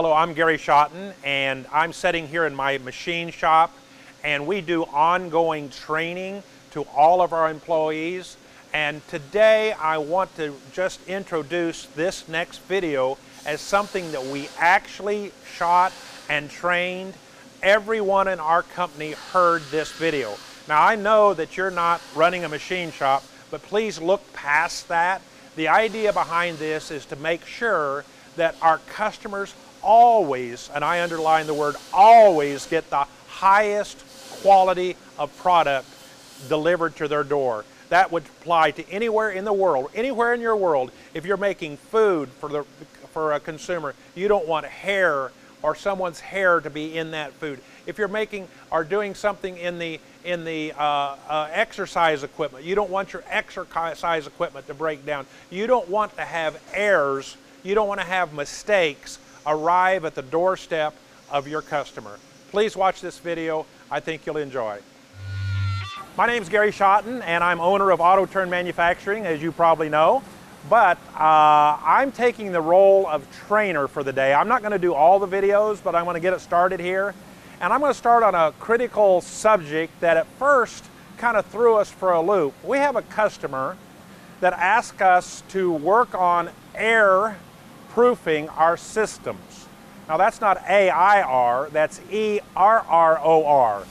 Hello, I'm Gary Schotten, and I'm sitting here in my machine shop, and we do ongoing training to all of our employees. And today I want to just introduce this next video as something that we actually shot and trained. Everyone in our company heard this video. Now I know that you're not running a machine shop, but please look past that. The idea behind this is to make sure that our customers always, and I underline the word always, get the highest quality of product delivered to their door. That would apply to anywhere in the world, anywhere in your world. If you're making food for, the, for a consumer, you don't want hair or someone's hair to be in that food. If you're making or doing something in the in the uh, uh, exercise equipment, you don't want your exercise equipment to break down. You don't want to have errors. You don't want to have mistakes arrive at the doorstep of your customer. Please watch this video. I think you'll enjoy. My name is Gary Schotten, and I'm owner of Auto Turn Manufacturing, as you probably know. But uh, I'm taking the role of trainer for the day. I'm not going to do all the videos, but I'm going to get it started here. And I'm going to start on a critical subject that at first kind of threw us for a loop. We have a customer that asked us to work on air proofing our systems. Now that's not A-I-R, that's E-R-R-O-R.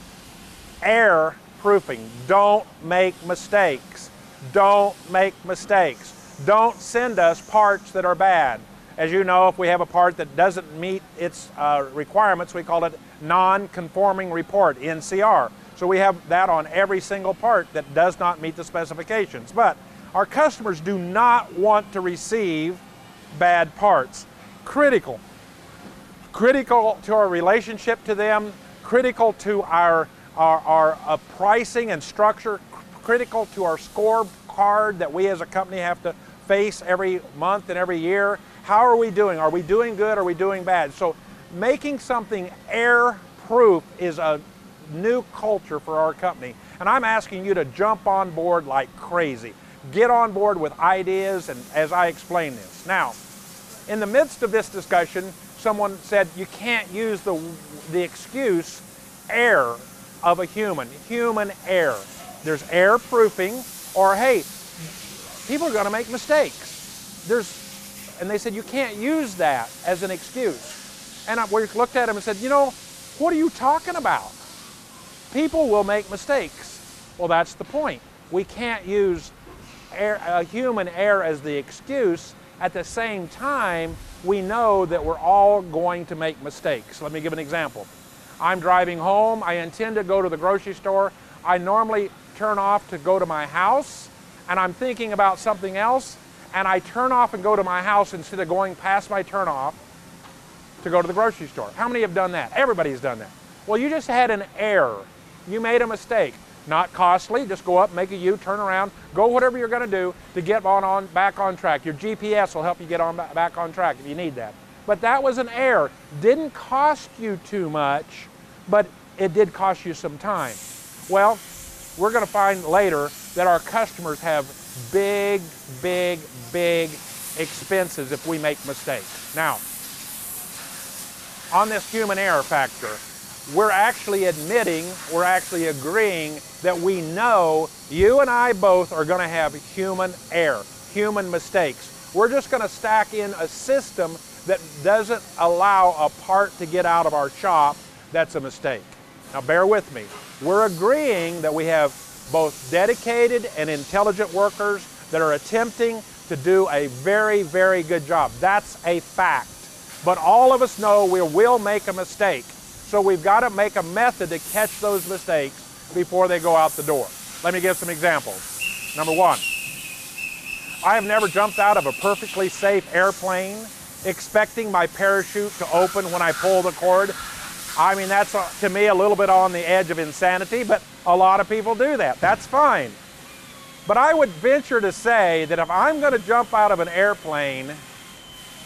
Air proofing. Don't make mistakes. Don't make mistakes. Don't send us parts that are bad. As you know, if we have a part that doesn't meet its uh, requirements, we call it non-conforming report, NCR. So we have that on every single part that does not meet the specifications. But our customers do not want to receive bad parts. Critical. Critical to our relationship to them, critical to our, our, our uh, pricing and structure, critical to our scorecard that we as a company have to face every month and every year. How are we doing? Are we doing good? Are we doing bad? So making something air proof is a new culture for our company. And I'm asking you to jump on board like crazy. Get on board with ideas and as I explain this. Now, in the midst of this discussion, someone said you can't use the, the excuse air of a human, human air. There's air proofing, or hey, people are going to make mistakes. There's, and they said you can't use that as an excuse. And I, we looked at him and said, you know, what are you talking about? People will make mistakes. Well, that's the point. We can't use uh, human error as the excuse at the same time, we know that we're all going to make mistakes. Let me give an example. I'm driving home. I intend to go to the grocery store. I normally turn off to go to my house, and I'm thinking about something else, and I turn off and go to my house instead of going past my turn off to go to the grocery store. How many have done that? Everybody's done that. Well, you just had an error. You made a mistake. Not costly, just go up, make a U, turn around, go whatever you're going to do to get on, on back on track. Your GPS will help you get on back on track if you need that. But that was an error. Didn't cost you too much, but it did cost you some time. Well, we're going to find later that our customers have big, big, big expenses if we make mistakes. Now, on this human error factor, we're actually admitting, we're actually agreeing that we know you and I both are going to have human error, human mistakes. We're just going to stack in a system that doesn't allow a part to get out of our shop that's a mistake. Now bear with me. We're agreeing that we have both dedicated and intelligent workers that are attempting to do a very, very good job. That's a fact. But all of us know we will make a mistake. So we've got to make a method to catch those mistakes before they go out the door. Let me give some examples. Number one, I have never jumped out of a perfectly safe airplane expecting my parachute to open when I pull the cord. I mean, that's uh, to me a little bit on the edge of insanity, but a lot of people do that. That's fine. But I would venture to say that if I'm going to jump out of an airplane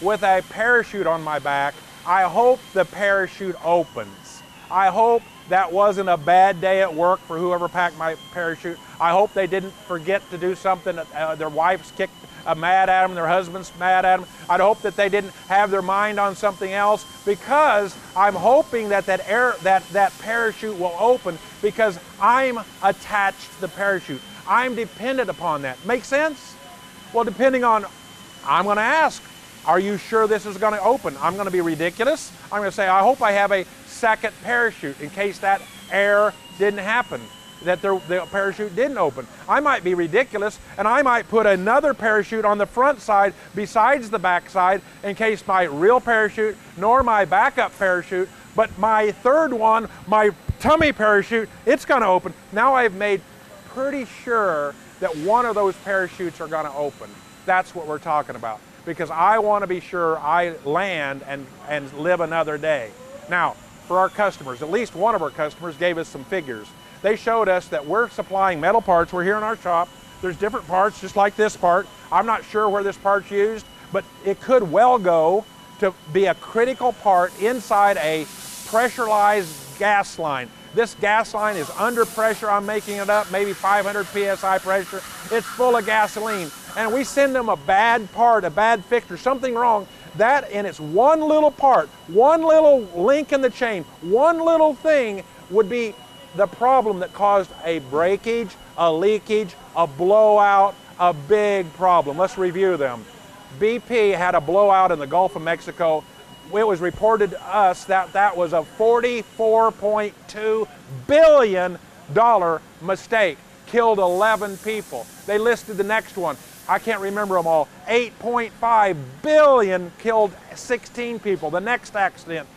with a parachute on my back, I hope the parachute opens. I hope that wasn't a bad day at work for whoever packed my parachute. I hope they didn't forget to do something. Uh, their wives kicked uh, mad at them, their husband's mad at them. I'd hope that they didn't have their mind on something else because I'm hoping that that, air, that, that parachute will open because I'm attached to the parachute. I'm dependent upon that. Make sense? Well, depending on, I'm going to ask, are you sure this is going to open? I'm going to be ridiculous. I'm going to say, I hope I have a second parachute in case that air didn't happen, that the, the parachute didn't open. I might be ridiculous and I might put another parachute on the front side besides the back side in case my real parachute nor my backup parachute, but my third one, my tummy parachute, it's going to open. Now I've made pretty sure that one of those parachutes are going to open. That's what we're talking about because I want to be sure I land and, and live another day. Now, for our customers, at least one of our customers gave us some figures. They showed us that we're supplying metal parts. We're here in our shop. There's different parts, just like this part. I'm not sure where this part's used, but it could well go to be a critical part inside a pressurized gas line. This gas line is under pressure, I'm making it up, maybe 500 PSI pressure. It's full of gasoline. And we send them a bad part, a bad fixture, something wrong. That and it's one little part, one little link in the chain, one little thing would be the problem that caused a breakage, a leakage, a blowout, a big problem. Let's review them. BP had a blowout in the Gulf of Mexico it was reported to us that that was a $44.2 billion mistake. Killed 11 people. They listed the next one. I can't remember them all. 8.5 billion killed 16 people. The next accident,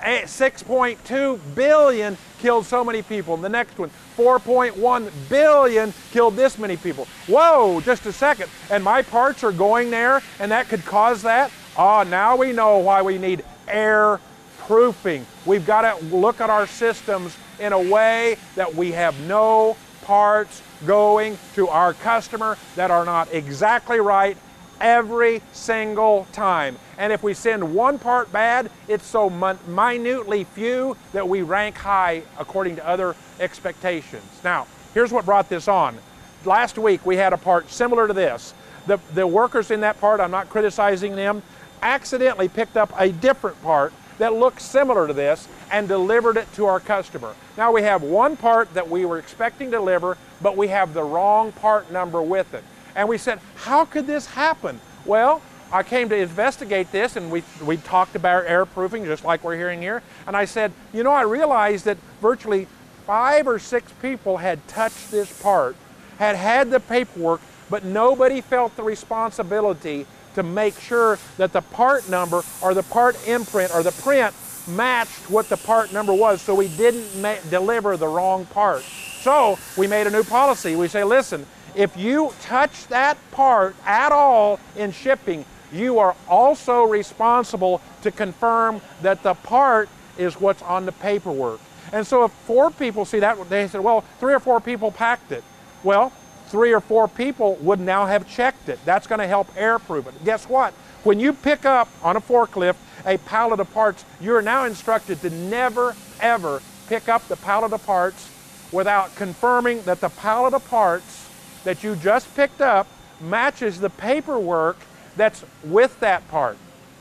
6.2 billion killed so many people. The next one, 4.1 billion killed this many people. Whoa, just a second. And my parts are going there and that could cause that? Ah, now we know why we need air proofing. We've got to look at our systems in a way that we have no parts going to our customer that are not exactly right every single time. And if we send one part bad, it's so minutely few that we rank high according to other expectations. Now, here's what brought this on. Last week we had a part similar to this. The, the workers in that part, I'm not criticizing them, accidentally picked up a different part that looked similar to this and delivered it to our customer. Now we have one part that we were expecting to deliver, but we have the wrong part number with it. And we said, how could this happen? Well, I came to investigate this and we, we talked about air proofing just like we're hearing here. And I said, you know, I realized that virtually five or six people had touched this part, had had the paperwork, but nobody felt the responsibility to make sure that the part number or the part imprint or the print matched what the part number was so we didn't deliver the wrong part. So we made a new policy. We say, listen, if you touch that part at all in shipping, you are also responsible to confirm that the part is what's on the paperwork. And so if four people see that, they said, well, three or four people packed it. Well, three or four people would now have checked it. That's going to help airproof it. Guess what? When you pick up on a forklift a pallet of parts, you're now instructed to never, ever pick up the pallet of parts without confirming that the pallet of parts that you just picked up matches the paperwork that's with that part.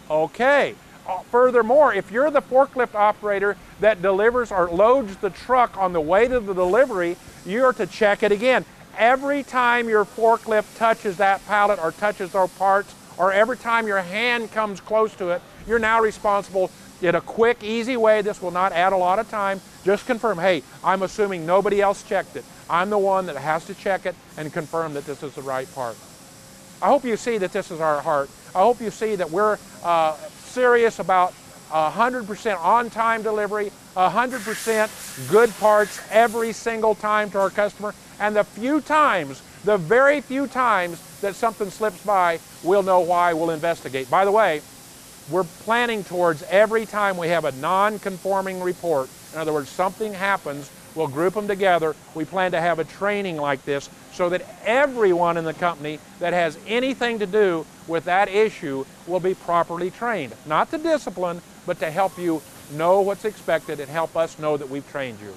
Okay. Uh, furthermore, if you're the forklift operator that delivers or loads the truck on the way to the delivery, you are to check it again. Every time your forklift touches that pallet or touches those parts, or every time your hand comes close to it, you're now responsible in a quick, easy way. This will not add a lot of time. Just confirm, hey, I'm assuming nobody else checked it. I'm the one that has to check it and confirm that this is the right part. I hope you see that this is our heart. I hope you see that we're uh, serious about 100% on-time delivery, 100% good parts every single time to our customer. And the few times, the very few times that something slips by, we'll know why, we'll investigate. By the way, we're planning towards every time we have a non-conforming report, in other words, something happens, we'll group them together. We plan to have a training like this so that everyone in the company that has anything to do with that issue will be properly trained. Not to discipline, but to help you know what's expected and help us know that we've trained you.